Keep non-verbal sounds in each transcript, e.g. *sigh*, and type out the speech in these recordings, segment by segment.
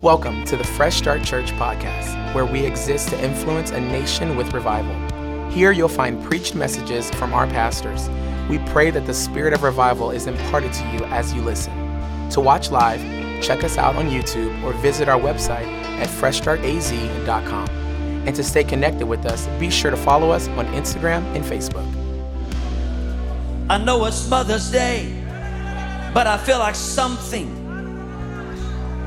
Welcome to the Fresh Start Church podcast, where we exist to influence a nation with revival. Here you'll find preached messages from our pastors. We pray that the spirit of revival is imparted to you as you listen. To watch live, check us out on YouTube or visit our website at freshstartaz.com. And to stay connected with us, be sure to follow us on Instagram and Facebook. I know it's Mother's Day, but I feel like something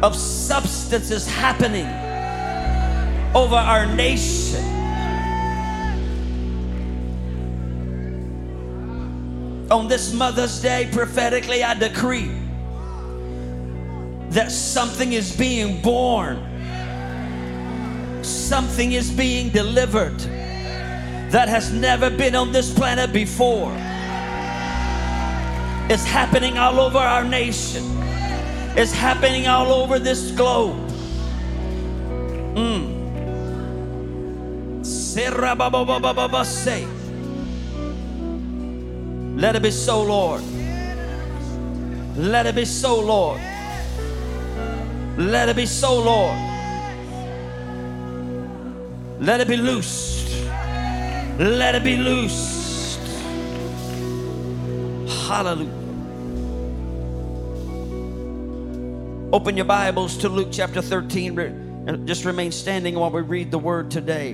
of substance is happening over our nation. On this Mother's Day, prophetically, I decree that something is being born, something is being delivered that has never been on this planet before. It's happening all over our nation. It's happening all over this globe. Mm. Let it be so, Lord. Let it be so, Lord. Let it be so, Lord. Let it be loosed. Let it be loosed. Hallelujah. Open your Bibles to Luke chapter 13 and uh, just remain standing while we read the word today.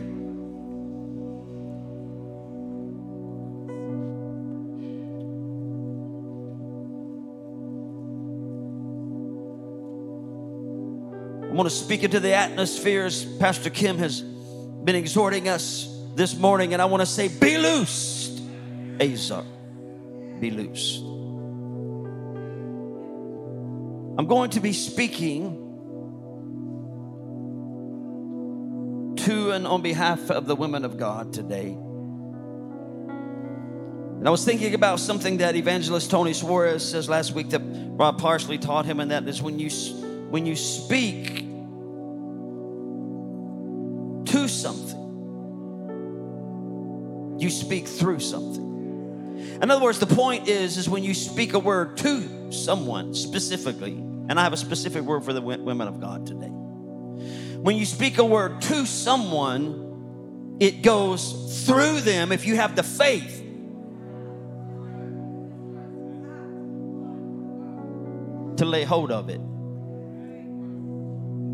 I want to speak into the atmosphere as Pastor Kim has been exhorting us this morning, and I want to say, Be loosed, Ezer. Be loosed. I'm going to be speaking to and on behalf of the women of God today. And I was thinking about something that evangelist Tony Suarez says last week that Rod Parsley taught him, and that is when you when you speak to something, you speak through something. In other words, the point is, is when you speak a word to someone specifically, and I have a specific word for the women of God today. When you speak a word to someone, it goes through them if you have the faith. To lay hold of it.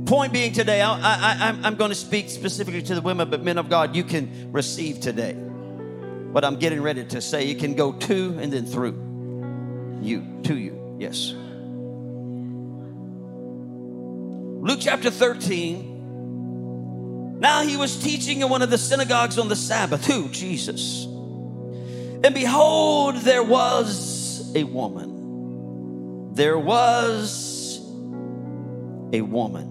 Point being today, I, I, I'm going to speak specifically to the women, but men of God, you can receive today what I'm getting ready to say. It can go to and then through. You, to you, yes. Luke chapter 13. Now he was teaching in one of the synagogues on the Sabbath. Who? Jesus. And behold, there was a woman. There was a woman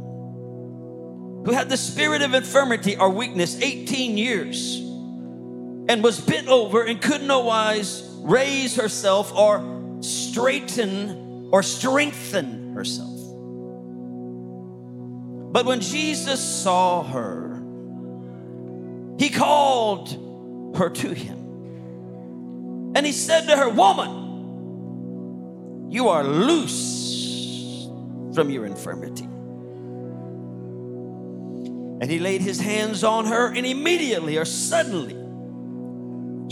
who had the spirit of infirmity or weakness 18 years and was bent over and could no wise raise herself or straighten or strengthen herself. But when Jesus saw her, he called her to him. And he said to her, Woman, you are loose from your infirmity. And he laid his hands on her, and immediately or suddenly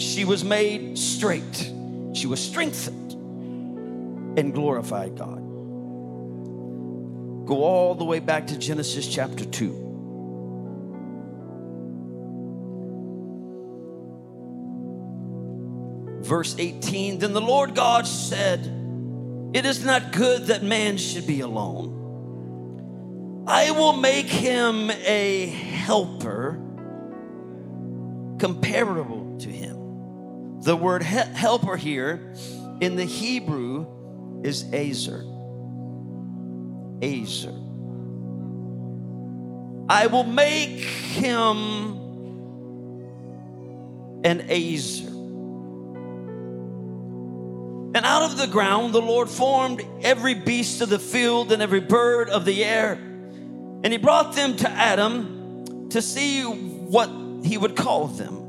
she was made straight. She was strengthened and glorified God. Go all the way back to Genesis chapter 2. Verse 18 Then the Lord God said, It is not good that man should be alone. I will make him a helper comparable to him. The word helper here in the Hebrew is Ezer. Ezer. I will make him an Ezer. And out of the ground the Lord formed every beast of the field and every bird of the air. And he brought them to Adam to see what he would call them.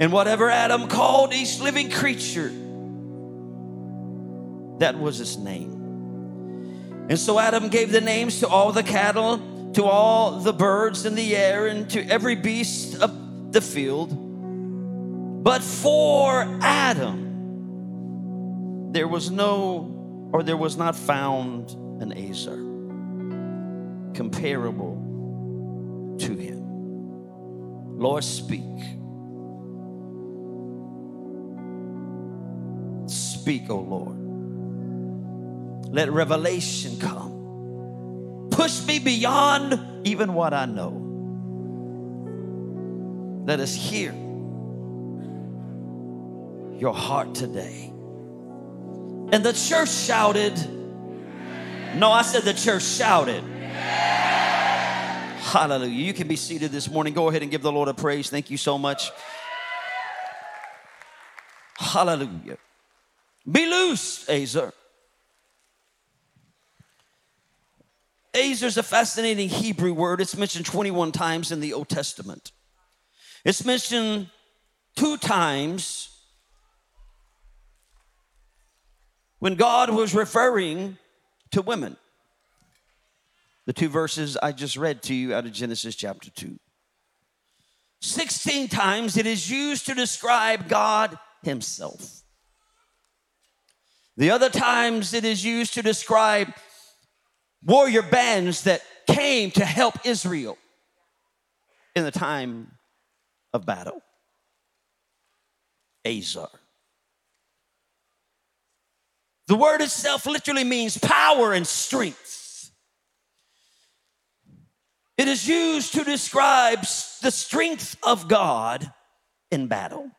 And whatever Adam called each living creature, that was his name. And so Adam gave the names to all the cattle, to all the birds in the air, and to every beast of the field. But for Adam, there was no, or there was not found an Ezer comparable to him. Lord, speak. Speak, O oh Lord. Let revelation come. Push me beyond even what I know. Let us hear your heart today. And the church shouted, No, I said the church shouted. Hallelujah. You can be seated this morning. Go ahead and give the Lord a praise. Thank you so much. Hallelujah. Be loose, Ezer. Ezer is a fascinating Hebrew word. It's mentioned 21 times in the Old Testament. It's mentioned two times when God was referring to women. The two verses I just read to you out of Genesis chapter 2. 16 times it is used to describe God Himself. The other times it is used to describe warrior bands that came to help Israel in the time of battle. Ezer. The word itself literally means power and strength. It is used to describe the strength of God in battle.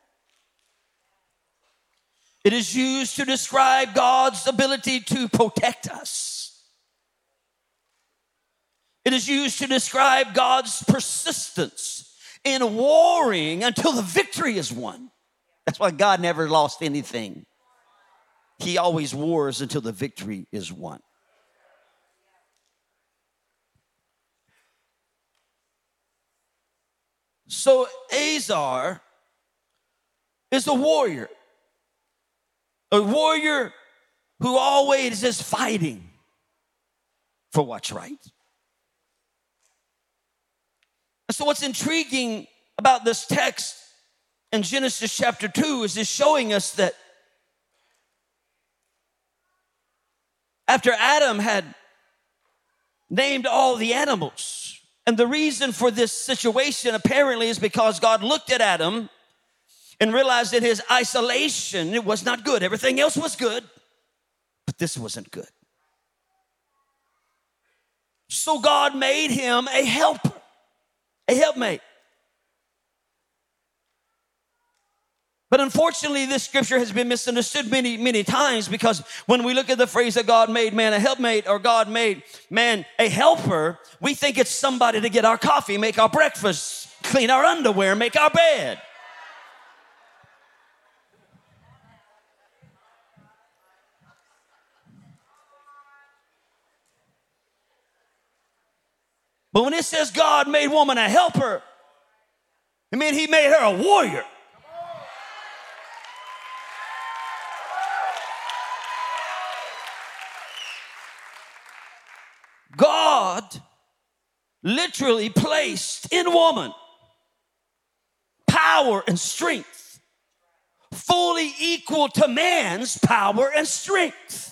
It is used to describe God's ability to protect us. It is used to describe God's persistence in warring until the victory is won. That's why God never lost anything. He always wars until the victory is won. So Ezer is a warrior, a warrior who always is fighting for what's right. So, what's intriguing about this text in Genesis chapter 2 is it's showing us that after Adam had named all the animals, and the reason for this situation apparently is because God looked at Adam and realized in his isolation it was not good. Everything else was good, but this wasn't good. So God made him a helper a helpmate. But unfortunately, this scripture has been misunderstood many, many times because when we look at the phrase that God made man a helpmate or God made man a helper, we think it's somebody to get our coffee, make our breakfast, clean our underwear, make our bed. But when it says God made woman a helper, it means he made her a warrior. God literally placed in woman power and strength fully equal to man's power and strength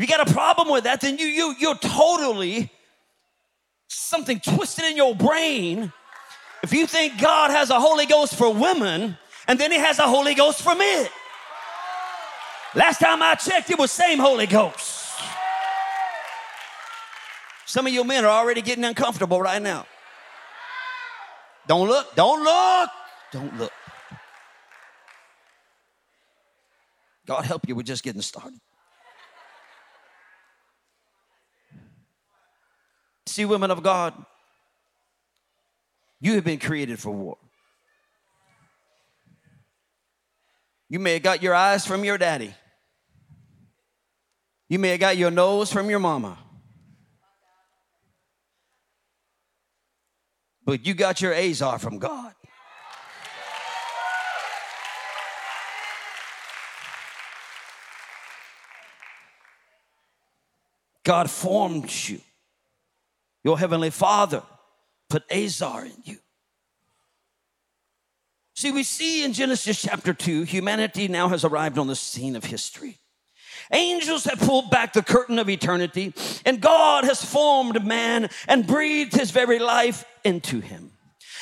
you got a problem with that, then you you you're totally something twisted in your brain. If you think God has a Holy Ghost for women and then he has a Holy Ghost for men. Last time I checked, it was same Holy Ghost. Some of you men are already getting uncomfortable right now. Don't look, don't look, don't look. God help you, we're just getting started. See, women of God, you have been created for war. You may have got your eyes from your daddy. You may have got your nose from your mama. But you got your Ezer from God. God formed you. Your heavenly Father put Ezer in you. See, we see in Genesis chapter 2, humanity now has arrived on the scene of history. Angels have pulled back the curtain of eternity, and God has formed man and breathed his very life into him.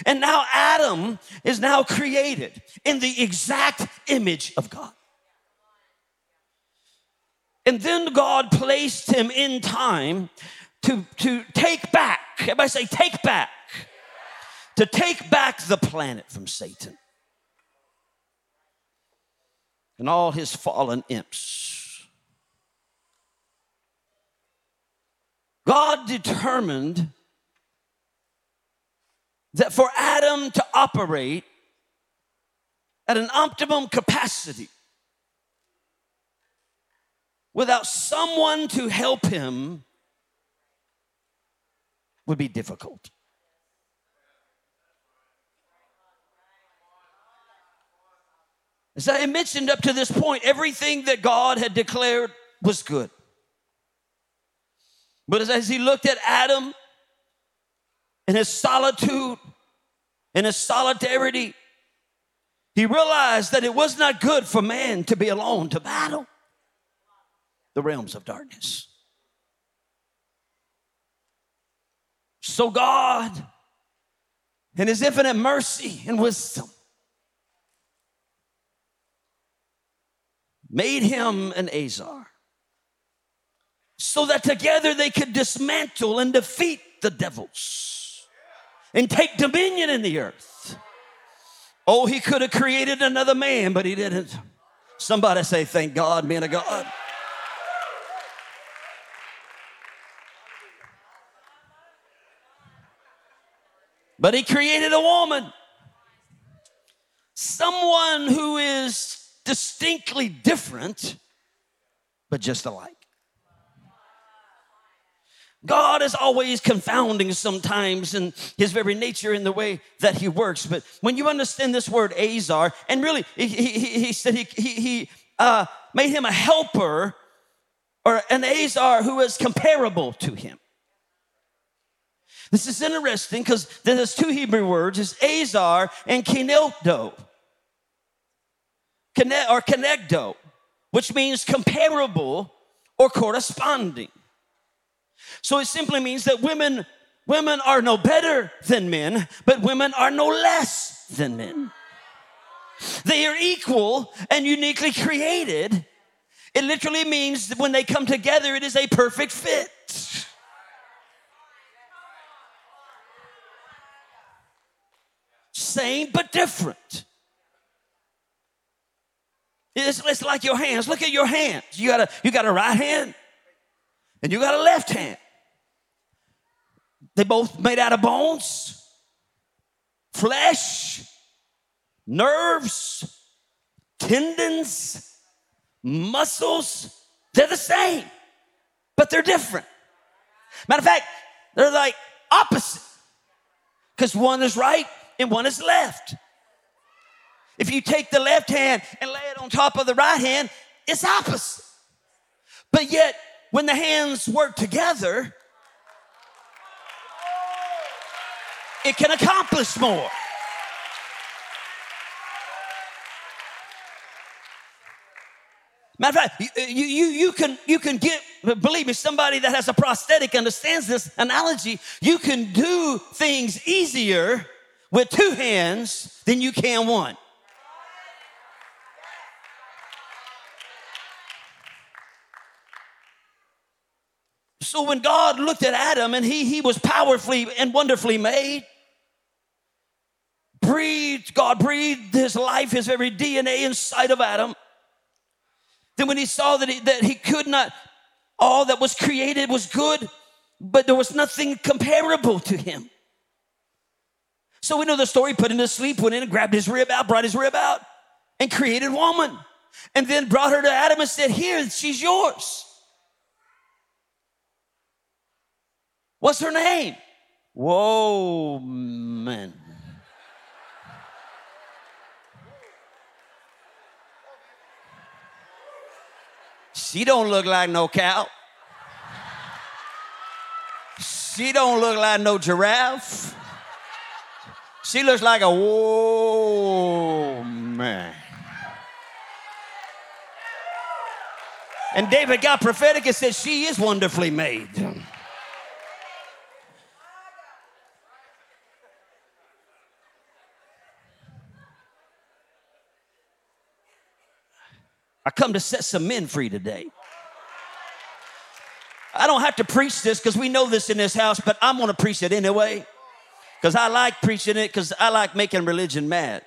And now Adam is now created in the exact image of God. And then God placed him in time to, to take back, everybody say, take back, to take back the planet from Satan and all his fallen imps. God determined that for Adam to operate at an optimum capacity without someone to help him would be difficult. As I mentioned up to this point, everything that God had declared was good. But as he looked at Adam in his solitude, in his solidarity, he realized that it was not good for man to be alone to battle the realms of darkness. So, God, in His infinite mercy and wisdom, made him an Ezer so that together they could dismantle and defeat the devils and take dominion in the earth. Oh, he could have created another man, but he didn't. Somebody say, Thank God, man of God. But he created a woman, someone who is distinctly different, but just alike. God is always confounding sometimes in his very nature in the way that he works. But when you understand this word Ezer, and really, he, he, he said he, he, uh, made him a helper or an Ezer who is comparable to him. This is interesting because there's two Hebrew words, is Ezer and Kineldo, or Kenegdo, which means comparable or corresponding. So it simply means that women women are no better than men, but women are no less than men. They are equal and uniquely created. It literally means that when they come together, it is a perfect fit. Same but different. It's, it's like your hands. Look at your hands. You got a you got a right hand and you got a left hand. They both made out of bones, flesh, nerves, tendons, muscles. They're the same, but they're different. Matter of fact, they're like opposite because one is right and one is left. If you take the left hand and lay it on top of the right hand, it's opposite. But yet, when the hands work together, it can accomplish more. Matter of fact, you, you, you, can, you can get, believe me, somebody that has a prosthetic understands this analogy. You can do things easier with two hands than you can one. So when God looked at Adam and he, he was powerfully and wonderfully made, breathed, God breathed his life, his very DNA inside of Adam. Then when he saw that he, that he could not, all that was created was good, but there was nothing comparable to him. So we know the story, put him to sleep, went in and grabbed his rib out, brought his rib out, and created woman. And then brought her to Adam and said, Here, she's yours. What's her name? Whoa, man. She don't look like no cow. She don't look like no giraffe. She looks like a whoa man. And David got prophetic and said, She is wonderfully made. I come to set some men free today. I don't have to preach this because we know this in this house, but I'm going to preach it anyway because I like preaching it because I like making religion mad.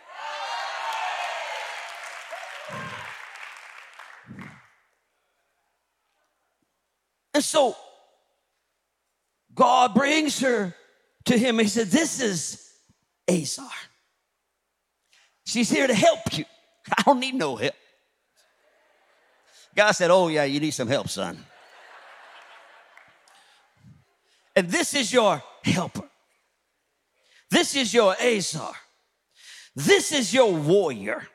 And so God brings her to him. He said, This is Ezer. She's here to help you. *laughs* I don't need no help. God said, Oh, yeah, you need some help, son. And this is your helper. This is your Ezer. This is your warrior.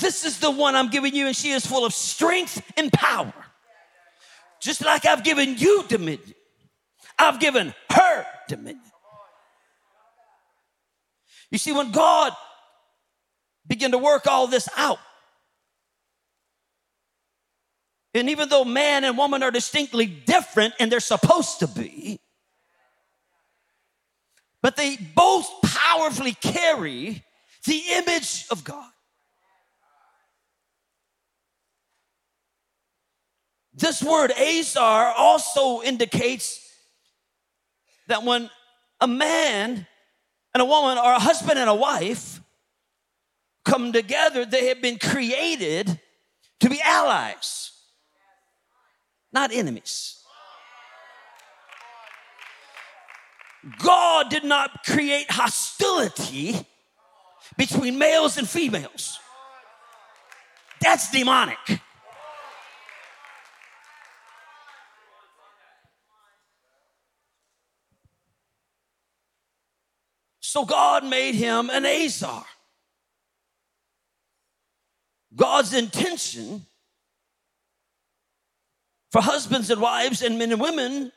This is the one I'm giving you, and she is full of strength and power. Just like I've given you dominion, I've given her dominion. You see, when God began to work all this out, and even though man and woman are distinctly different and they're supposed to be, but they both powerfully carry the image of God. This word Ezer also indicates that when a man and a woman, or a husband and a wife, come together, they have been created to be allies, not enemies. God did not create hostility between males and females. That's demonic. So God made him an Ezer. God's intention for husbands and wives and men and women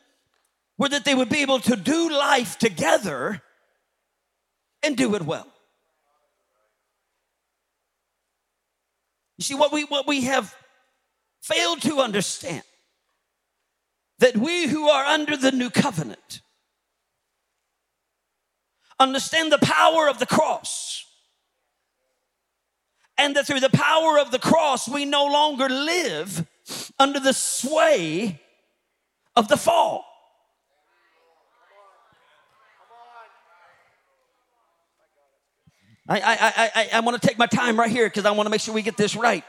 were that they would be able to do life together and do it well. You see, what we, what we have failed to understand that we who are under the new covenant understand the power of the cross. And that through the power of the cross, we no longer live under the sway of the fall. I, I, I, I want to take my time right here because I want to make sure we get this right.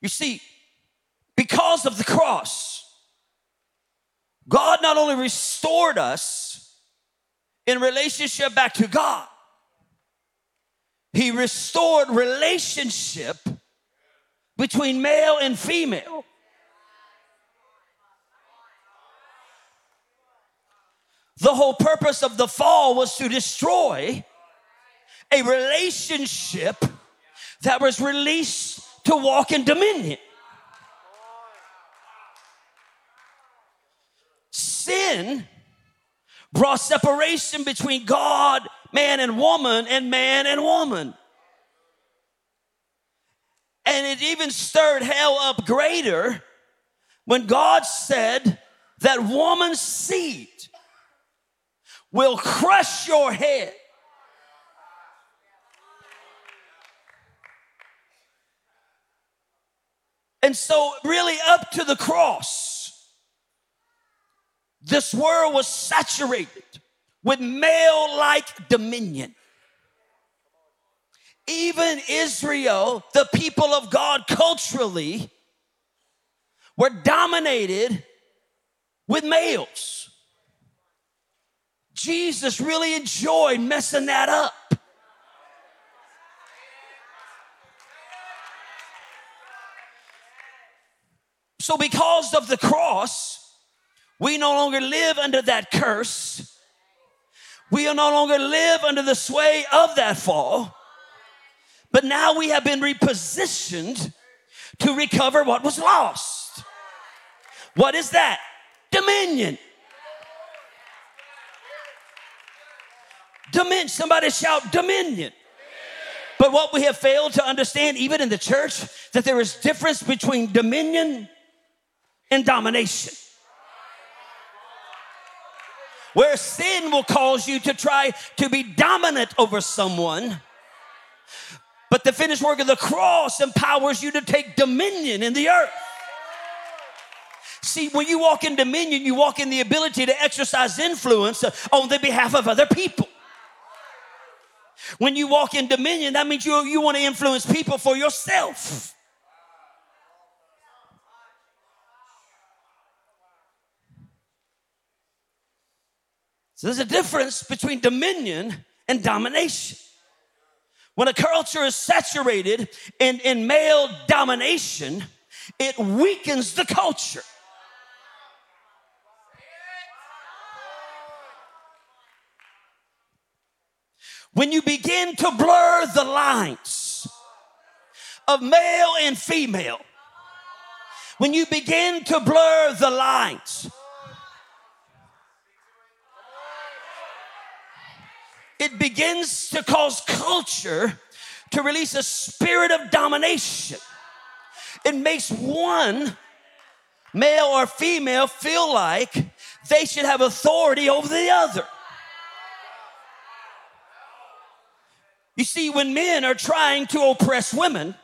You see, because of the cross, God not only restored us in relationship back to God, He restored relationship between male and female. The whole purpose of the fall was to destroy a relationship that was released to walk in dominion. Sin brought separation between God, man, and woman, and man and woman. And it even stirred hell up greater when God said that woman's seed will crush your head And so, really, up to the cross, this world was saturated with male like dominion. Even Israel, the people of God culturally, were dominated with males. Jesus really enjoyed messing that up. So, because of the cross, we no longer live under that curse. We no longer live under the sway of that fall. But now we have been repositioned to recover what was lost. What is that? Dominion. Dominion. Somebody shout dominion. But what we have failed to understand, even in the church, that there is difference between dominion and domination. Where sin will cause you to try to be dominant over someone, but the finished work of the cross empowers you to take dominion in the earth. See, when you walk in dominion, you walk in the ability to exercise influence on the behalf of other people. When you walk in dominion, that means you, you want to influence people for yourself. So there's a difference between dominion and domination. When a culture is saturated in, in male domination, it weakens the culture. When you begin to blur the lines of male and female, when you begin to blur the lines, it begins to cause culture to release a spirit of domination. It makes one male or female feel like they should have authority over the other. You see, when men are trying to oppress women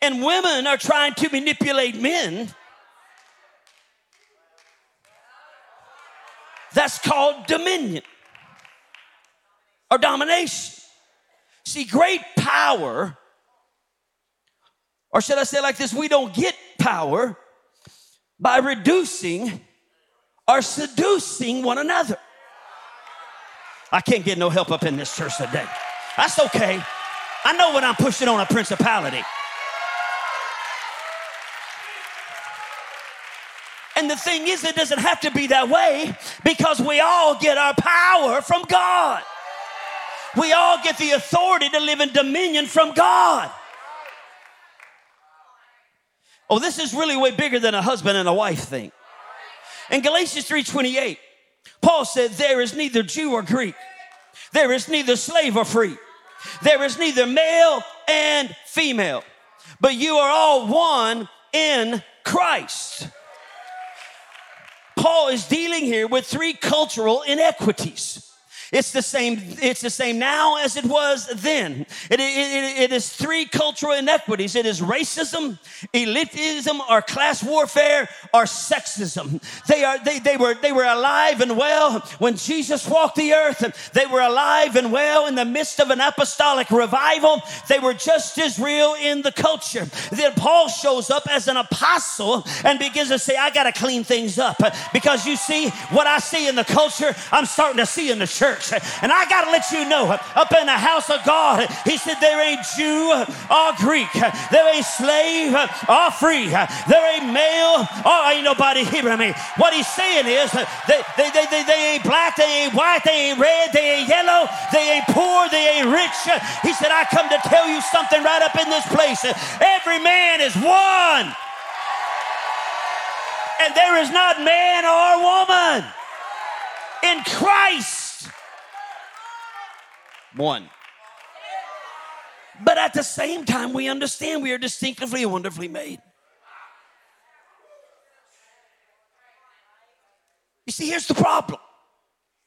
and women are trying to manipulate men, that's called dominion or domination. See, great power, or should I say like this, we don't get power by reducing or seducing one another. I can't get no help up in this church today. That's okay. I know when I'm pushing on a principality. And the thing is, it doesn't have to be that way because we all get our power from God. We all get the authority to live in dominion from God. Oh, this is really way bigger than a husband and a wife thing. In Galatians 3:28, Paul said, There is neither Jew or Greek, there is neither slave or free. There is neither male and female, but you are all one in Christ. Paul is dealing here with three cultural inequities. It's the same, it's the same now as it was then. It, it, it is three cultural inequities. It is racism, elitism, or class warfare, or sexism. They are they, they were they were alive and well when Jesus walked the earth. They were alive and well in the midst of an apostolic revival. They were just as real in the culture. Then Paul shows up as an apostle and begins to say, I gotta clean things up. Because you see, what I see in the culture, I'm starting to see in the church church. And I got to let you know, up in the house of God, he said, there ain't Jew or Greek, there ain't slave or free, there ain't male or ain't nobody hearing me. What he's saying is, they, they, they, they, they ain't black, they ain't white, they ain't red, they ain't yellow, they ain't poor, they ain't rich. He said, I come to tell you something right up in this place. Every man is one. And there is not man or woman in Christ one. But at the same time, we understand we are distinctively and wonderfully made. You see, here's the problem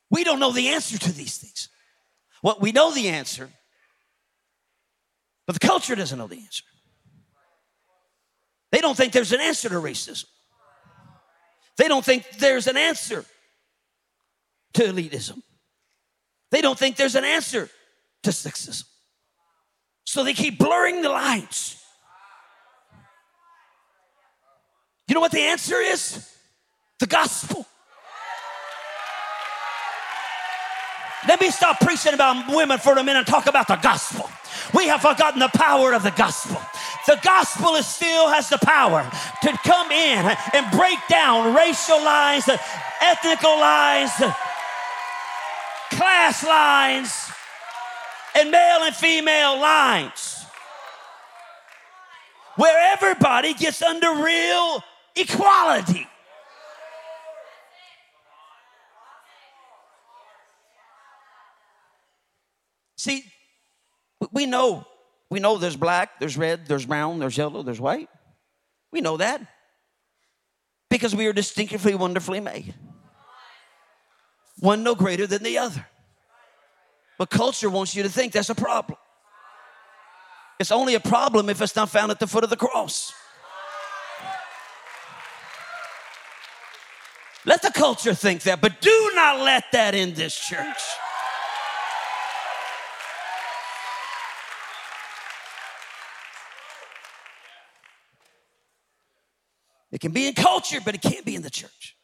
we don't know the answer to these things. Well, we know the answer, but the culture doesn't know the answer. They don't think there's an answer to racism. They don't think there's an answer to elitism. They don't think there's an answer to sexism. So they keep blurring the lines. You know what the answer is? The gospel. Let me stop preaching about women for a minute and talk about the gospel. We have forgotten the power of the gospel. The gospel is still has the power to come in and break down racial lines, ethnical lines, class lines and male and female lines where everybody gets under real equality. See, we know, we know there's black, there's red, there's brown, there's yellow, there's white. We know that because we are distinctively, wonderfully made. One no greater than the other. But culture wants you to think that's a problem. It's only a problem if it's not found at the foot of the cross. Let the culture think that, but do not let that in this church. It can be in culture, but it can't be in the church.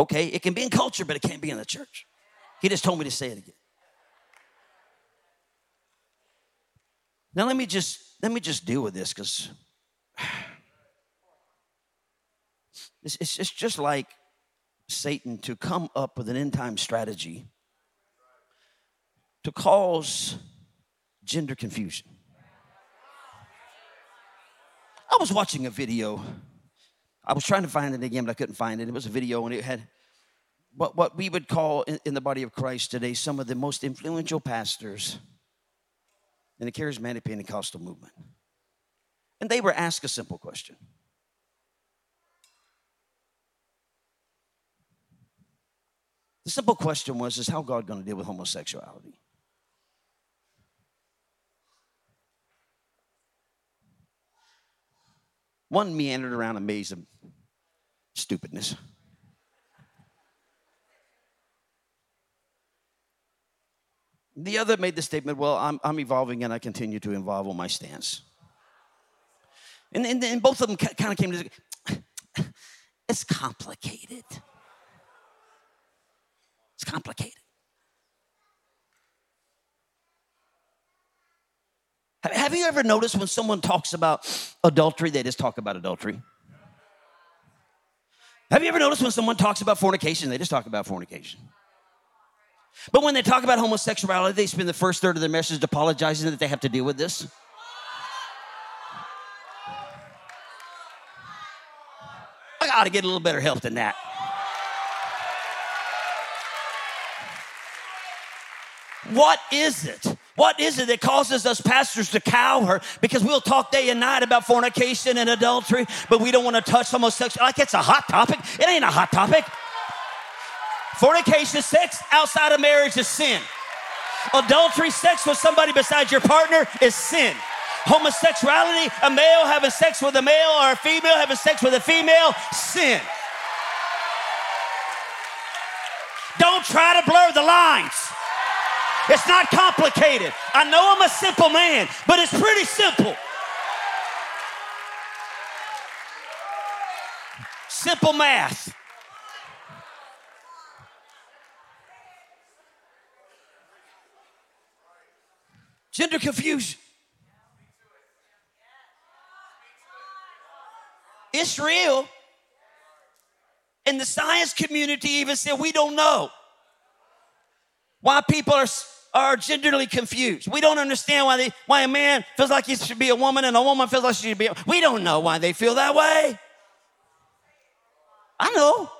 Okay, it can be in culture, but it can't be in the church. He just told me to say it again. Now let me just let me just deal with this because *sighs* it's, it's, it's just like Satan to come up with an end time strategy to cause gender confusion. I was watching a video. I was trying to find it again, but I couldn't find it. It was a video and it had what, what we would call in, in the body of Christ today some of the most influential pastors in the charismatic Pentecostal movement. And they were asked a simple question The simple question was, is how God going to deal with homosexuality? One meandered around a maze of stupidness. The other made the statement, well, I'm, I'm evolving and I continue to evolve on my stance. And, and, and both of them kind of came to, it's complicated. It's complicated. Have you ever noticed when someone talks about adultery, they just talk about adultery? Have you ever noticed when someone talks about fornication, they just talk about fornication? But when they talk about homosexuality, they spend the first third of their message apologizing that they have to deal with this. I gotta get a little better help than that. What is it? What is it that causes us pastors to cower? Because we'll talk day and night about fornication and adultery, but we don't want to touch homosexuality. Like it's a hot topic. It ain't a hot topic. Fornication, sex outside of marriage is sin. Adultery, sex with somebody besides your partner is sin. Homosexuality, a male having sex with a male or a female having sex with a female, sin. Don't try to blur the lines. It's not complicated. I know I'm a simple man, but it's pretty simple. Simple math. Gender confusion. It's real. and the science community even said we don't know why people are, are genderly confused. We don't understand why, they, why a man feels like he should be a woman and a woman feels like she should be a, We don't know why they feel that way. I know.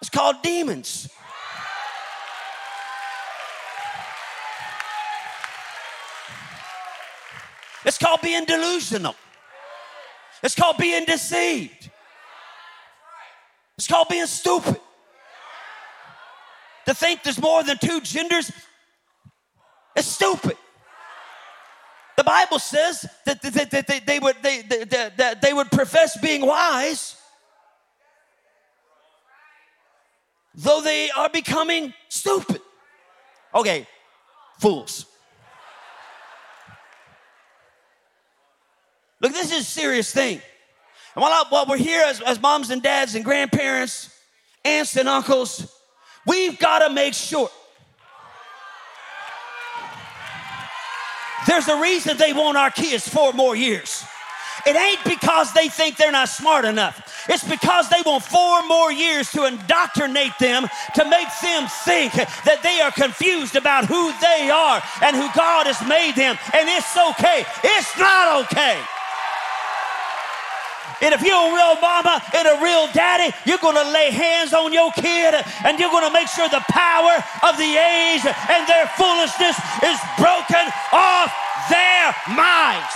It's called demons. It's called being delusional. It's called being deceived. It's called being stupid to think there's more than two genders is stupid. The Bible says that, they, would, they, they would profess being wise, though they are becoming stupid. Okay, fools. Look, this is a serious thing. And while, I, while we're here as, as moms and dads and grandparents, aunts and uncles, We've got to make sure. There's a reason they want our kids four more years. It ain't because they think they're not smart enough. It's because they want four more years to indoctrinate them to make them think that they are confused about who they are and who God has made them. And it's okay. It's not okay. And if you're a real mama and a real daddy, you're going to lay hands on your kid and you're going to make sure the power of the age and their foolishness is broken off their minds.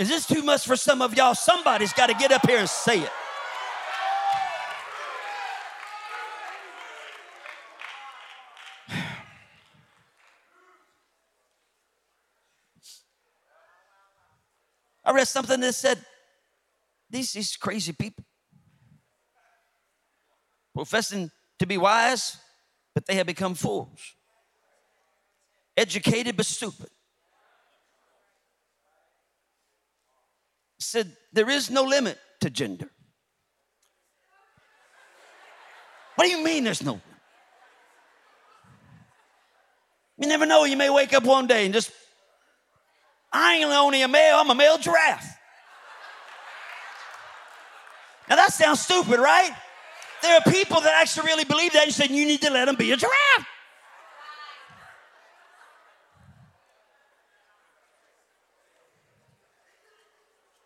Is this too much for some of y'all? Somebody's got to get up here and say it. I read something that said these, these crazy people professing to be wise, but they have become fools. Educated but stupid. said, There is no limit to gender. What do you mean there's no? You never know. You may wake up one day and just, I ain't only a male, I'm a male giraffe. Now that sounds stupid, right? There are people that actually really believe that. You said you need to let them be a giraffe.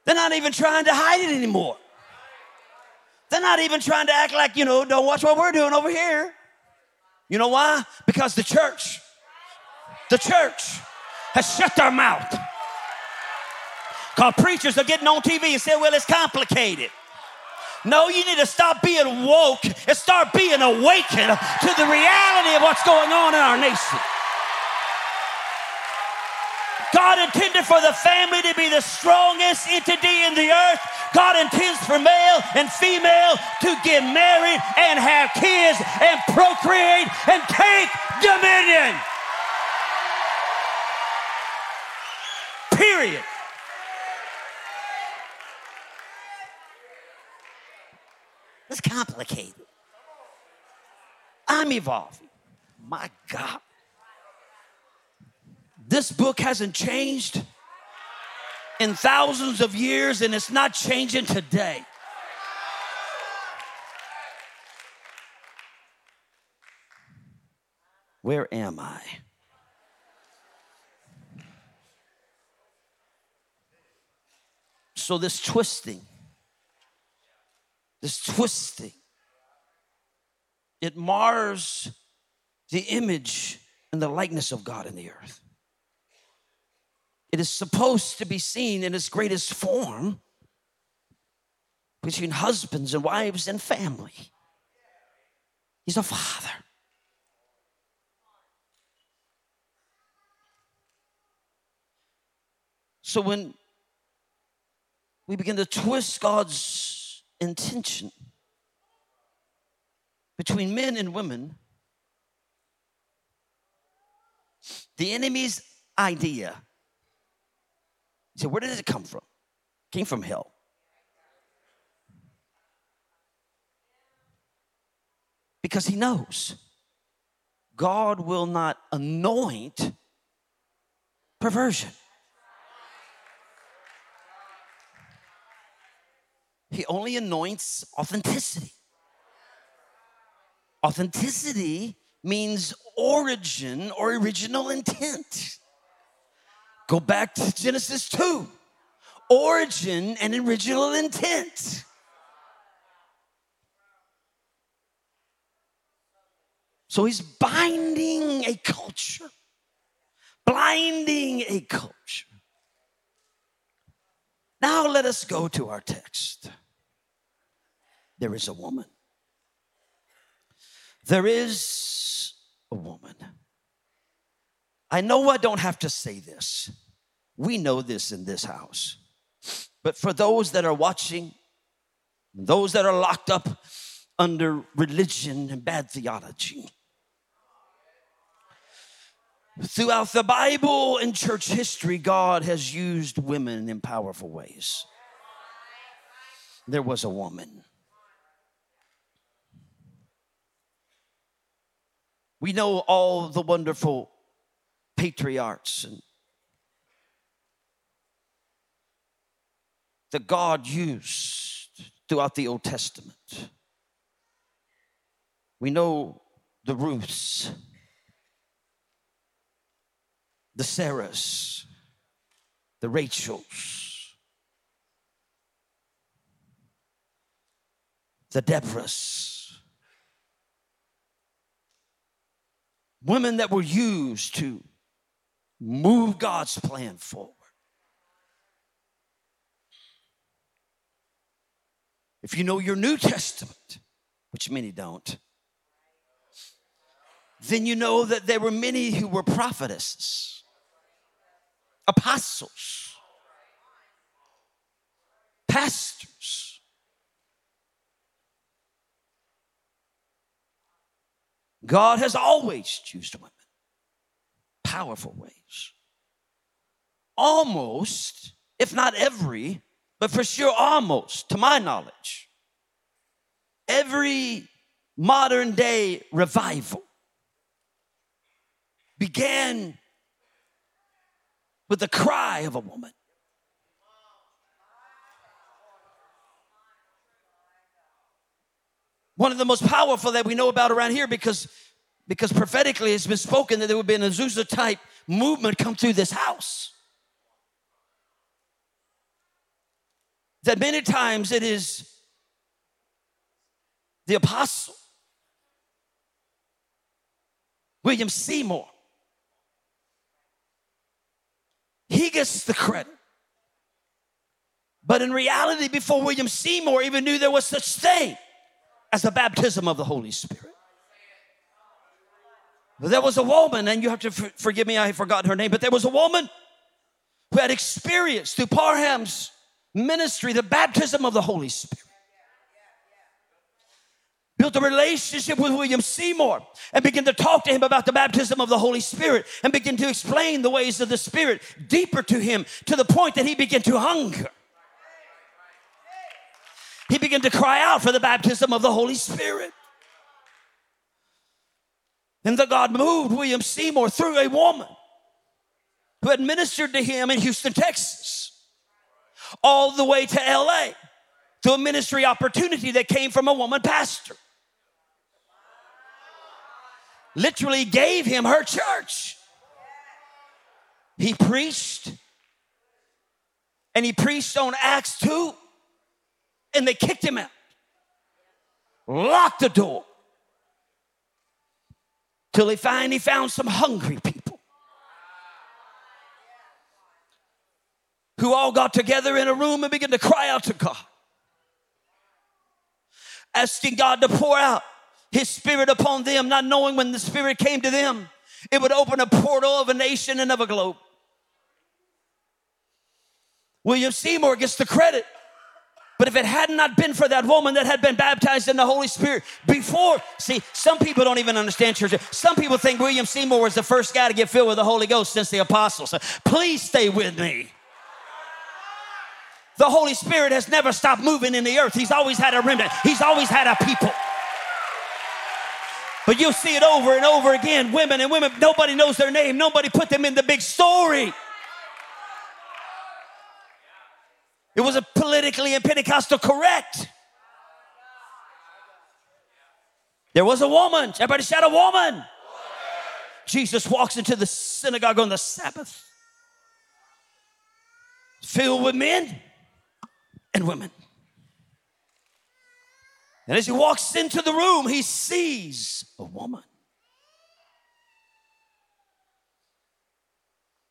They're not even trying to hide it anymore. They're not even trying to act like, you know, don't watch what we're doing over here. You know why? Because the church, the church has shut their mouth. Because preachers are getting on TV and saying, well, it's complicated. No, you need to stop being woke and start being awakened to the reality of what's going on in our nation. God intended for the family to be the strongest entity in the earth. God intends for male and female to get married and have kids and procreate and take dominion. Period. It's complicated. I'm evolving. My God. This book hasn't changed in thousands of years, and it's not changing today. Where am I? So, this twisting, this twisting, it mars the image and the likeness of God in the earth. It is supposed to be seen in its greatest form between husbands and wives and family. He's a father. So when we begin to twist God's intention between men and women, the enemy's idea say, where did it come from? It came from hell. Because he knows God will not anoint perversion. He only anoints authenticity. Authenticity means origin or original intent. Go back to Genesis 2 origin and original intent. So he's binding a culture, blinding a culture. Now let us go to our text. There is a woman. There is a woman. I know I don't have to say this. We know this in this house. But for those that are watching, those that are locked up under religion and bad theology, throughout the Bible and church history, God has used women in powerful ways. There was a woman. We know all the wonderful patriarchs and that God used throughout the Old Testament. We know the Ruths. the Sarahs, the Rachels, the Deborahs, women that were used to move God's plan forward. If you know your New Testament, which many don't, then you know that there were many who were prophetesses, apostles, pastors. God has always used women, powerful ways. Almost, if not every, but for sure almost, to my knowledge, every modern day revival began with the cry of a woman. One of the most powerful that we know about around here because, because prophetically it's been spoken that there would be an Azusa type movement come through this house. That many times it is the apostle, William Seymour, he gets the credit. But in reality, before William Seymour even knew there was such thing as the baptism of the Holy Spirit. There was a woman, and you have to forgive me, I forgot her name, but there was a woman who had experienced through Parham's ministry the baptism of the Holy Spirit built a relationship with William Seymour and began to talk to him about the baptism of the Holy Spirit and began to explain the ways of the Spirit deeper to him to the point that he began to hunger. He began to cry out for the baptism of the Holy Spirit. And the God moved William Seymour through a woman who had ministered to him in Houston, Texas, all the way to LA to a ministry opportunity that came from a woman pastor literally gave him her church. He preached, and he preached on Acts 2, and they kicked him out, locked the door, till he finally found some hungry people who all got together in a room and began to cry out to God, asking God to pour out his spirit upon them, not knowing when the spirit came to them, it would open a portal of a nation and of a globe. William Seymour gets the credit. But if it had not been for that woman that had been baptized in the Holy Spirit before, see, some people don't even understand church. Some people think William Seymour was the first guy to get filled with the Holy Ghost since the apostles. Please stay with me. The Holy Spirit has never stopped moving in the earth. He's always had a remnant, He's always had a people. But you'll see it over and over again. Women and women, nobody knows their name. Nobody put them in the big story. It was a politically and Pentecostal correct. There was a woman. Everybody shout a woman. Jesus walks into the synagogue on the Sabbath, filled with men and women. And as he walks into the room, he sees a woman.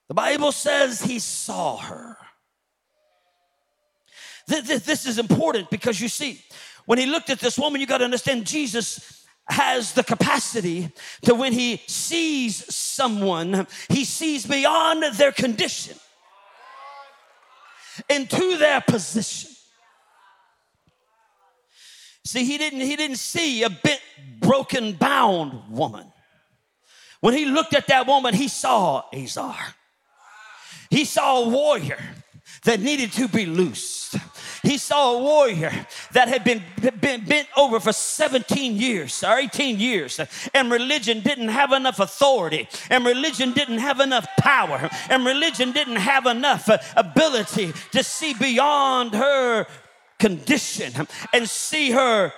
The Bible says he saw her. This is important because you see, when he looked at this woman, you got to understand Jesus has the capacity to when he sees someone, he sees beyond their condition into their position. See, he didn't, he didn't see a bit broken bound woman. When he looked at that woman, he saw Ezer. He saw a warrior that needed to be loosed. He saw a warrior that had been, been bent over for 17 years or 18 years, and religion didn't have enough authority, and religion didn't have enough power, and religion didn't have enough uh, ability to see beyond her condition and see her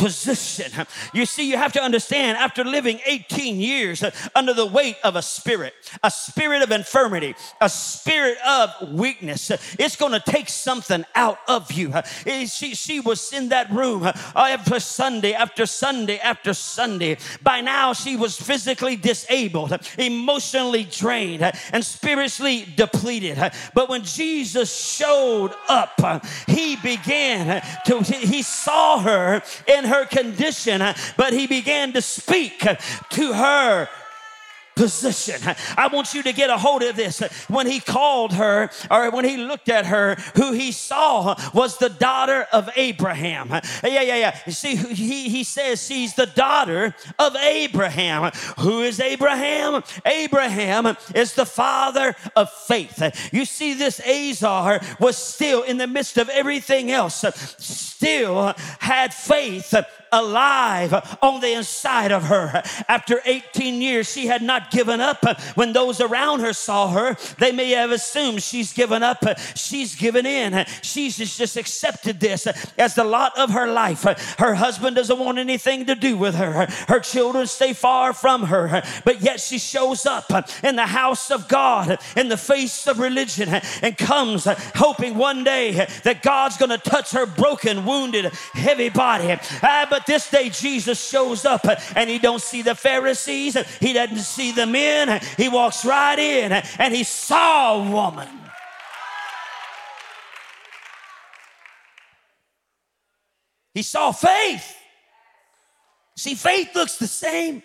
position. You see, you have to understand after living 18 years uh, under the weight of a spirit, a spirit of infirmity, a spirit of weakness, uh, it's going to take something out of you. Uh, eh, she, she was in that room after Sunday after Sunday after Sunday. By now, she was physically disabled, emotionally drained, and spiritually depleted. But when Jesus showed up, he began to, he saw her in her condition, but he began to speak to her position. I want you to get a hold of this. When he called her, or when he looked at her, who he saw was the daughter of Abraham. Yeah, yeah, yeah. You see, he, he says she's the daughter of Abraham. Who is Abraham? Abraham is the father of faith. You see, this Ezer was still in the midst of everything else, still had faith alive on the inside of her. After 18 years, she had not given up. When those around her saw her, they may have assumed she's given up, she's given in. She's just accepted this as the lot of her life. Her husband doesn't want anything to do with her, her children stay far from her, but yet she shows up in the house of God in the face of religion and comes hoping one day that God's going to touch her broken, wounded, heavy body. Ah, but this day Jesus shows up and he don't see the Pharisees, he doesn't see the men. He walks right in and he saw a woman. He saw faith. See, faith looks the same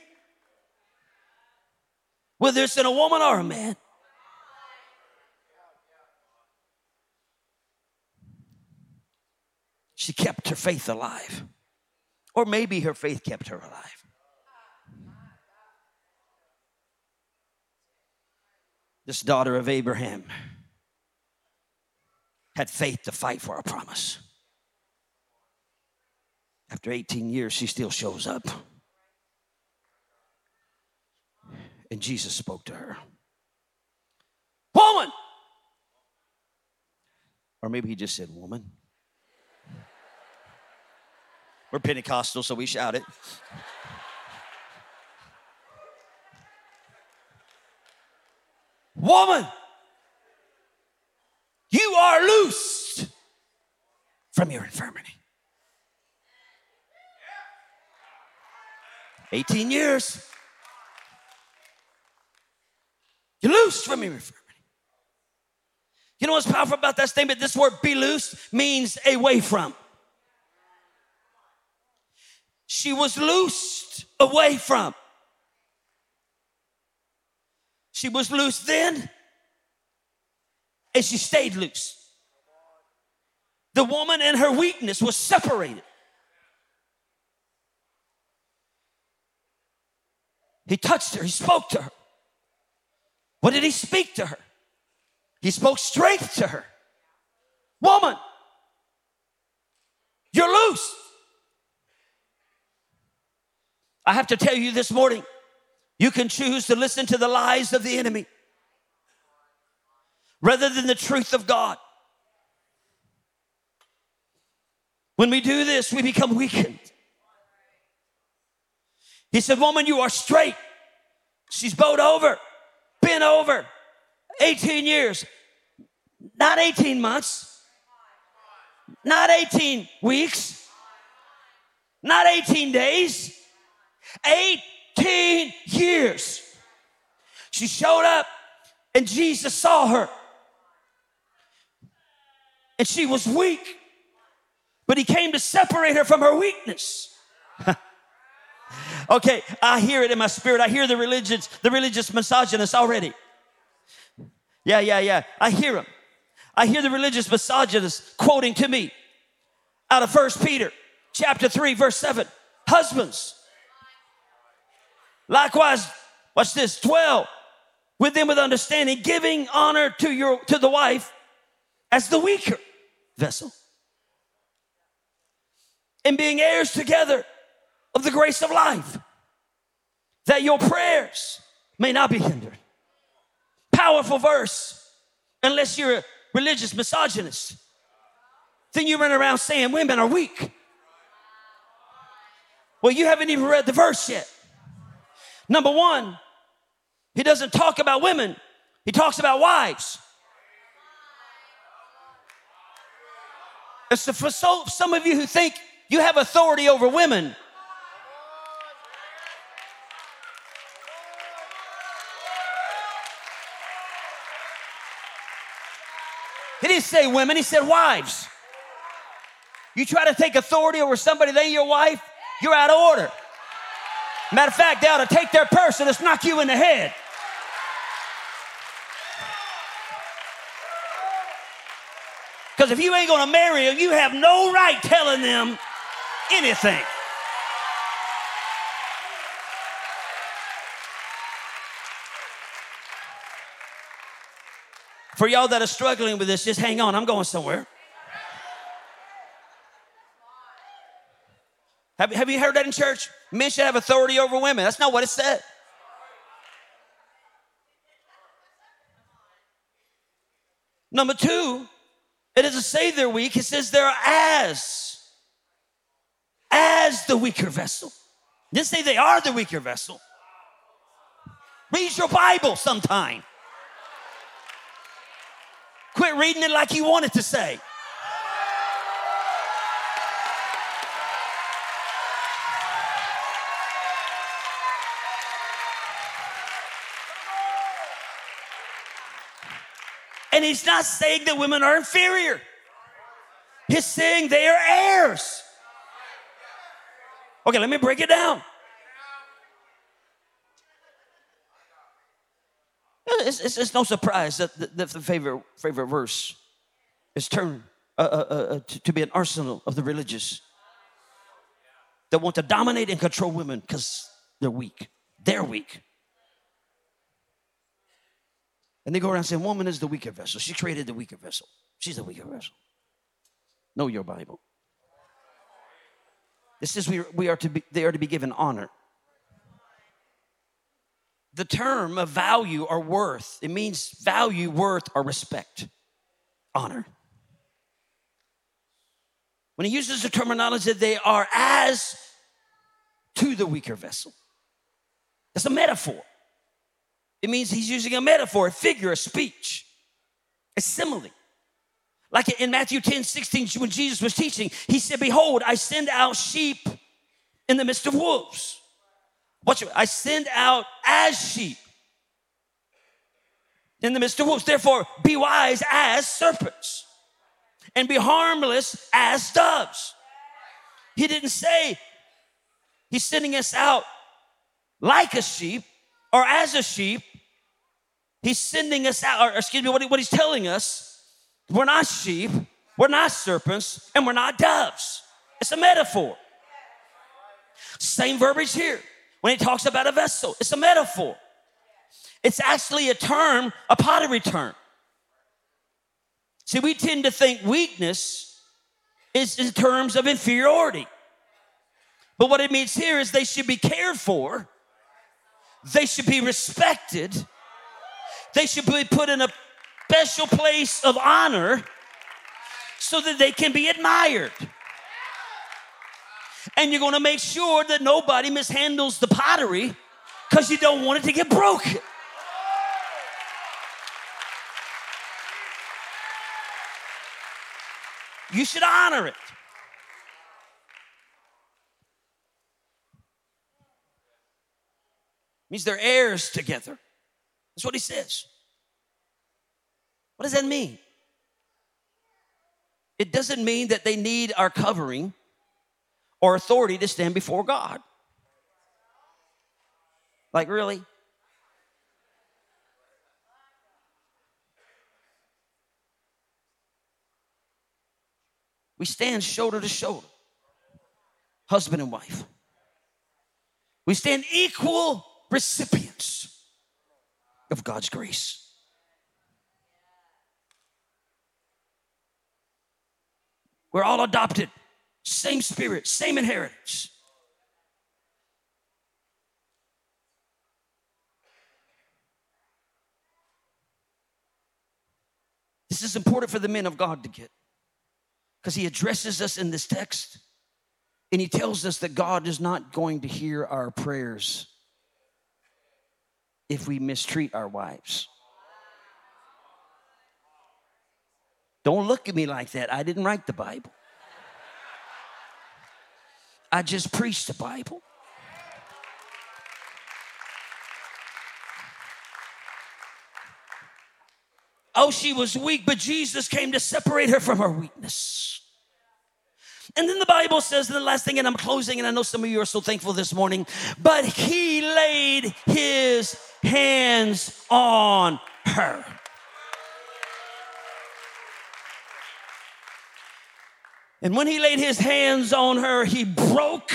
whether it's in a woman or a man. She kept her faith alive. Or maybe her faith kept her alive. This daughter of Abraham had faith to fight for a promise. After 18 years, she still shows up. And Jesus spoke to her Woman! Or maybe he just said, Woman. We're Pentecostal, so we shout it. Woman, you are loosed from your infirmity. 18 years. You're loosed from your infirmity. You know what's powerful about that statement? This word be loosed means away from. She was loosed away from. She was loose then, and she stayed loose. The woman and her weakness was separated. He touched her, he spoke to her. What did he speak to her? He spoke strength to her. Woman, you're loose. I have to tell you this morning, you can choose to listen to the lies of the enemy rather than the truth of God. When we do this, we become weakened. He said, Woman, you are straight. She's bowed over, bent over, 18 years, not 18 months, not 18 weeks, not 18 days, 18 years. She showed up and Jesus saw her. And she was weak, but he came to separate her from her weakness. *laughs* okay, I hear it in my spirit. I hear the religious, the religious misogynists already. Yeah, yeah, yeah. I hear them. I hear the religious misogynists quoting to me out of First Peter chapter 3, verse 7. Husbands, Likewise, watch this 12 with them with understanding, giving honor to your to the wife as the weaker vessel. And being heirs together of the grace of life, that your prayers may not be hindered. Powerful verse, unless you're a religious misogynist. Then you run around saying women are weak. Well, you haven't even read the verse yet. Number one, he doesn't talk about women, he talks about wives. And so for so, some of you who think you have authority over women, He didn't say women, he said wives. You try to take authority over somebody ain't your wife, you're out of order. Matter of fact, they ought to take their purse and just knock you in the head. Because if you ain't gonna marry them, you have no right telling them anything. For y'all that are struggling with this, just hang on, I'm going somewhere. Have, have you heard that in church? Men should have authority over women. That's not what it said. Number two, it doesn't say they're weak, it says they're as, as the weaker vessel. It didn't say they are the weaker vessel. Read your Bible sometime. Quit reading it like you want it to say. He's not saying that women are inferior. He's saying they are heirs. Okay, let me break it down. It's, it's, it's no surprise that the, the, favorite, favorite verse is turned uh, uh, uh, uh, to, to be an arsenal of the religious that want to dominate and control women because they're weak. They're weak. And they go around saying, Woman is the weaker vessel. She created the weaker vessel. She's the weaker vessel. Know your Bible. It says we are, we are to be, they are to be given honor the term of value or worth. It means value, worth, or respect, honor. When he uses the terminology, that they are as to the weaker vessel. It's a metaphor. It means he's using a metaphor, a figure, a speech, a simile. Like in Matthew 10 16, when Jesus was teaching, he said, Behold, I send out sheep in the midst of wolves. Watch it. I send out as sheep in the midst of wolves. Therefore, be wise as serpents and be harmless as doves. He didn't say he's sending us out like a sheep or as a sheep. He's sending us out, or excuse me, what, he, what he's telling us, we're not sheep, we're not serpents, and we're not doves. It's a metaphor. Same verbiage here when he talks about a vessel. It's a metaphor. It's actually a term, a pottery term. See, we tend to think weakness is in terms of inferiority. But what it means here is they should be cared for, they should be respected, they should be put in a special place of honor so that they can be admired and you're going to make sure that nobody mishandles the pottery because you don't want it to get broken. You should honor it. Means they're heirs together. That's what he says. What does that mean? It doesn't mean that they need our covering or authority to stand before God. Like, really? We stand shoulder to shoulder, husband and wife. We stand equal recipients of God's grace. We're all adopted same spirit, same inheritance. This is important for the men of God to get because he addresses us in this text And he tells us that God is not going to hear our prayers if we mistreat our wives. Don't look at me like that. I didn't write the Bible. I just preached the Bible. Oh, she was weak, but Jesus came to separate her from her weakness. And then the Bible says, the last thing, and I'm closing, and I know some of you are so thankful this morning, but he laid his hands on her. And when he laid his hands on her, he broke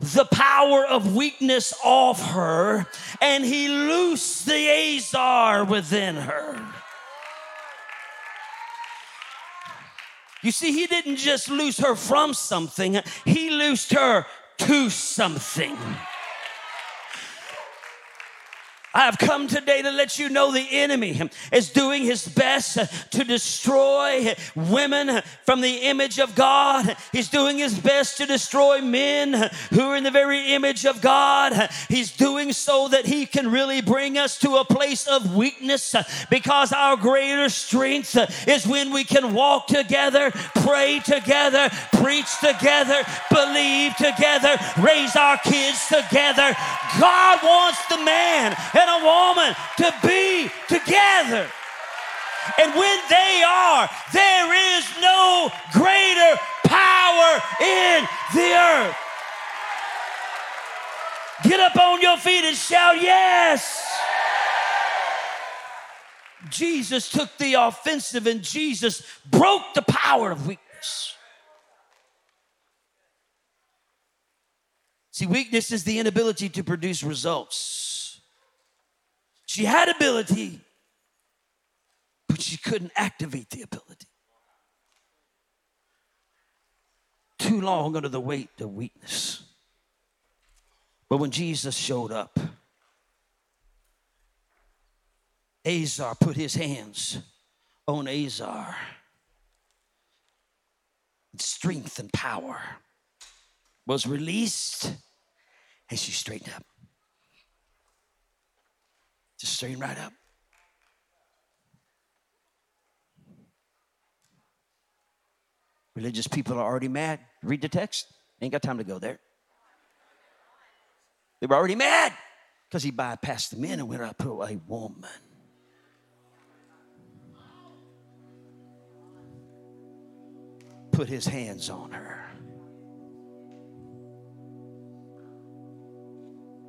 the power of weakness off her and he loosed the Ezer within her. You see, he didn't just lose her from something, he loosed her to something. I have come today to let you know the enemy is doing his best to destroy women from the image of God. He's doing his best to destroy men who are in the very image of God. He's doing so that he can really bring us to a place of weakness because our greater strength is when we can walk together, pray together, preach together, believe together, raise our kids together. God wants the man and a woman to be together. And when they are, there is no greater power in the earth. Get up on your feet and shout, Yes! Jesus took the offensive and Jesus broke the power of weakness. See, weakness is the inability to produce results. She had ability, but she couldn't activate the ability. Too long under the weight of weakness. But when Jesus showed up, Ezer put his hands on Ezer. Strength and power was released, and she straightened up. Just straighten right up. Religious people are already mad. Read the text. Ain't got time to go there. They were already mad because he bypassed the men and went up to a woman. Put his hands on her.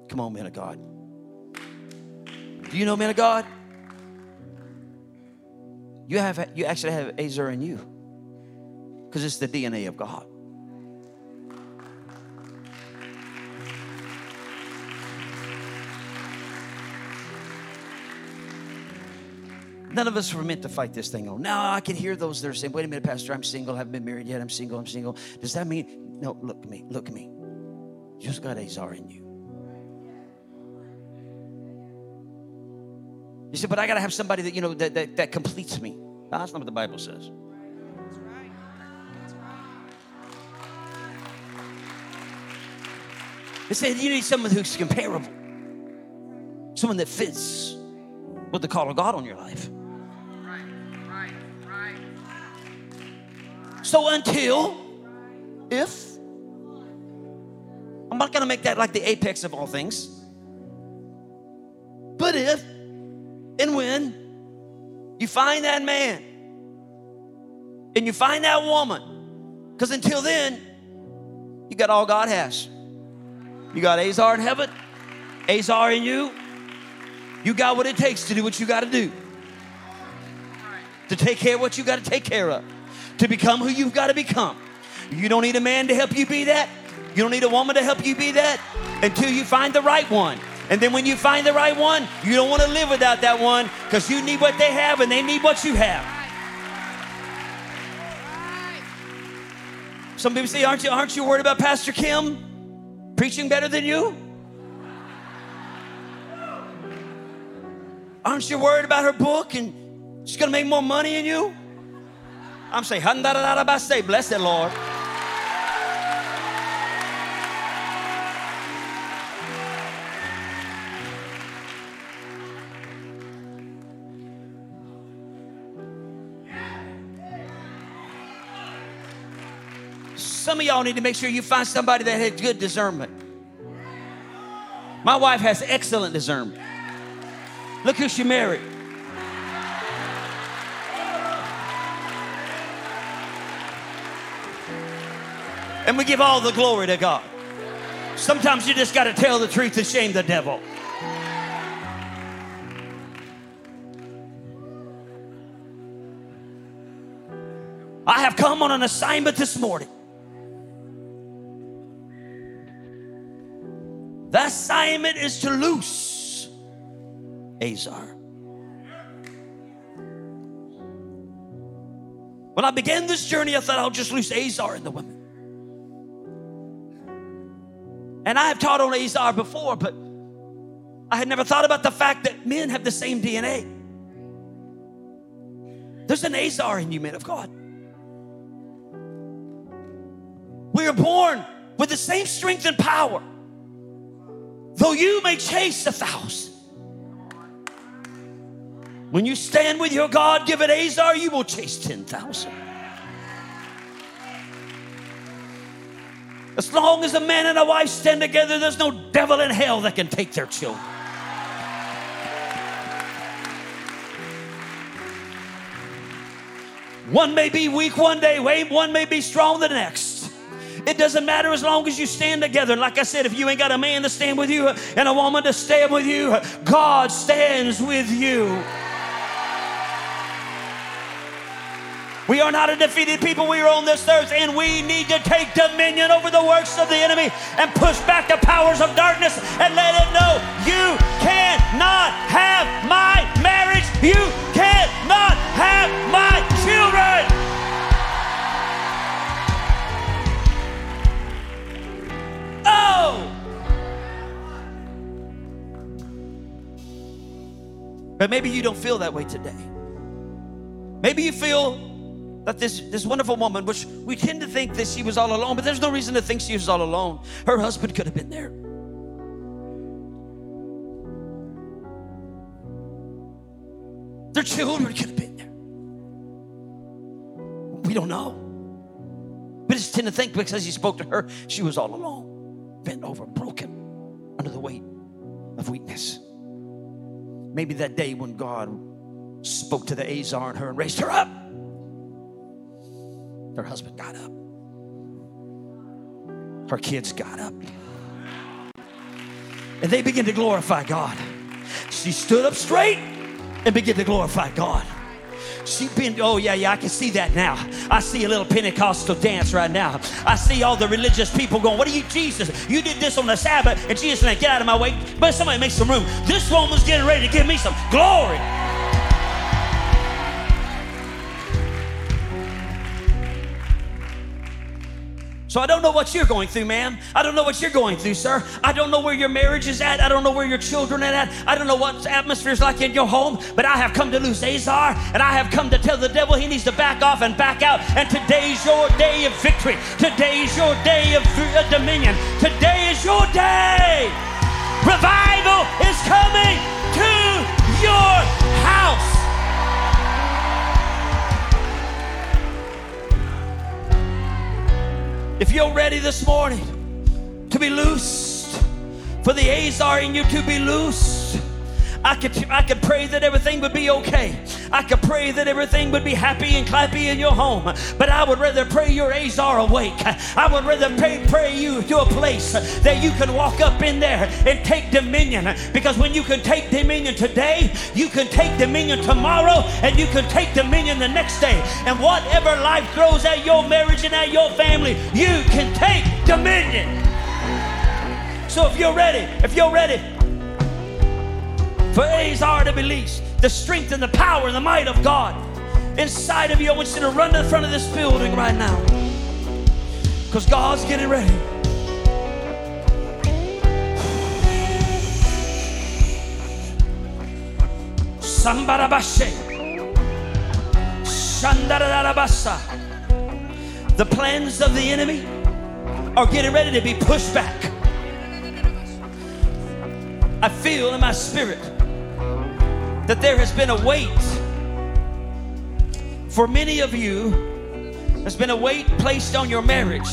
Come on, men of God. Do you know, man of God? You have you actually have Ezer in you. Because it's the DNA of God. None of us were meant to fight this thing on. Now I can hear those that are saying, wait a minute, Pastor, I'm single, I haven't been married yet, I'm single, I'm single. Does that mean, no, look at me, look at me. You just got Ezer in you. You said, but I got to have somebody that, you know, that, that, that completes me. No, that's not what the Bible says. It said you need someone who's comparable, someone that fits with the call of God on your life. So until, if, I'm not going to make that like the apex of all things, but if and when you find that man and you find that woman, because until then, you got all God has. You got Ezer in heaven, Ezer in you. You got what it takes to do what you got to do, to take care of what you got to take care of, to become who you've got to become. You don't need a man to help you be that. You don't need a woman to help you be that until you find the right one. And then when you find the right one, you don't want to live without that one because you need what they have and they need what you have. Some people say, aren't you, aren't you worried about Pastor Kim preaching better than you? Aren't you worried about her book and she's gonna make more money than you? I'm saying, bless it, Lord. Some of y'all need to make sure you find somebody that has good discernment. My wife has excellent discernment. Look who she married. And we give all the glory to God. Sometimes you just got to tell the truth to shame the devil. I have come on an assignment this morning. The assignment is to loose Ezer. When I began this journey, I thought I'll just loose Ezer in the women. And I have taught on Ezer before, but I had never thought about the fact that men have the same DNA. There's an Ezer in you, men of God. We are born with the same strength and power. Though you may chase a thousand. When you stand with your God given Ezer, you will chase 10,000. As long as a man and a wife stand together, there's no devil in hell that can take their children. One may be weak one day, one may be strong the next. It doesn't matter as long as you stand together. Like I said, if you ain't got a man to stand with you and a woman to stand with you, God stands with you. We are not a defeated people. We are on this earth, and we need to take dominion over the works of the enemy and push back the powers of darkness and let it know you cannot have my marriage. You cannot have my children. But maybe you don't feel that way today. Maybe you feel that this, this wonderful woman, which we tend to think that she was all alone, but there's no reason to think she was all alone. Her husband could have been there. Their children could have been there. We don't know. But just tend to think because he spoke to her, she was all alone, bent over, broken under the weight of weakness. Maybe that day when God spoke to the Ezer and her and raised her up her husband got up. Her kids got up. And they began to glorify God. She stood up straight and began to glorify God. She been, oh yeah, yeah, I can see that now. I see a little Pentecostal dance right now. I see all the religious people going, What are you, Jesus? You did this on the Sabbath, and Jesus said, Get out of my way. But somebody make some room. This woman's getting ready to give me some glory. So I don't know what you're going through, ma'am. I don't know what you're going through, sir. I don't know where your marriage is at. I don't know where your children are at. I don't know what atmosphere is like in your home, but I have come to lose Ezer, and I have come to tell the devil he needs to back off and back out. And today's your day of victory. Today's your day of uh, dominion. Today is your day. Revival is coming to your house. If you're ready this morning to be loosed, for the Ezer in you to be loosed, I could, I could pray that everything would be okay. I could pray that everything would be happy and clappy in your home. But I would rather pray your Ezer awake. I would rather pray, pray you to a place that you can walk up in there and take dominion. Because when you can take dominion today, you can take dominion tomorrow, and you can take dominion the next day. And whatever life throws at your marriage and at your family, you can take dominion. So if you're ready, if you're ready, for Ezer to release the strength and the power and the might of God inside of you. I want you to run to the front of this building right now because God's getting ready. The plans of the enemy are getting ready to be pushed back. I feel in my spirit that there has been a weight for many of you There's been a weight placed on your marriage.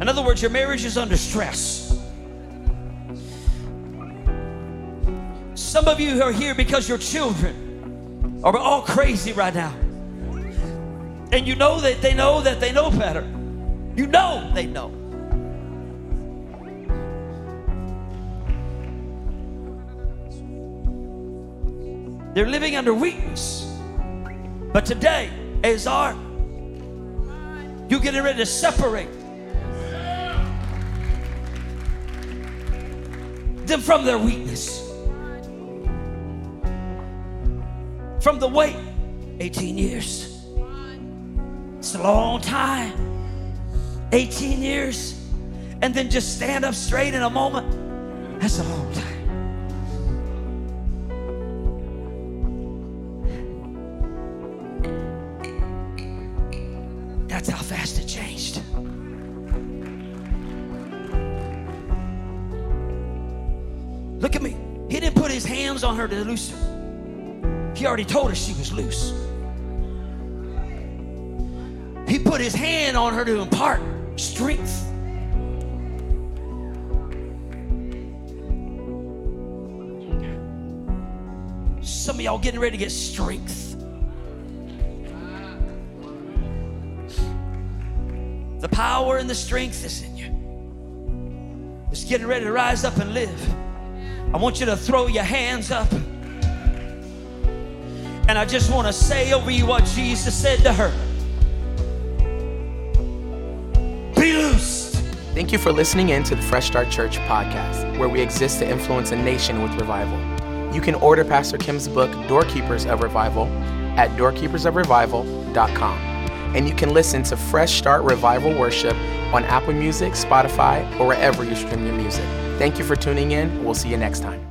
In other words, your marriage is under stress. Some of you are here because your children are all crazy right now. And you know that they know that they know better. You know they know. They're living under weakness. But today, Ezer, you're getting ready to separate them from their weakness, from the weight. 18 years. It's a long time. 18 years. And then just stand up straight in a moment. That's a long time. Loose. He already told her she was loose. He put his hand on her to impart strength. Some of y'all getting ready to get strength. The power and the strength is in you. It's getting ready to rise up and live. I want you to throw your hands up. And I just want to say over you what Jesus said to her Be loosed. Thank you for listening in to the Fresh Start Church podcast, where we exist to influence a nation with revival. You can order Pastor Kim's book, Doorkeepers of Revival, at doorkeepersofrevival.com. And you can listen to Fresh Start Revival Worship on Apple Music, Spotify, or wherever you stream your music. Thank you for tuning in. We'll see you next time.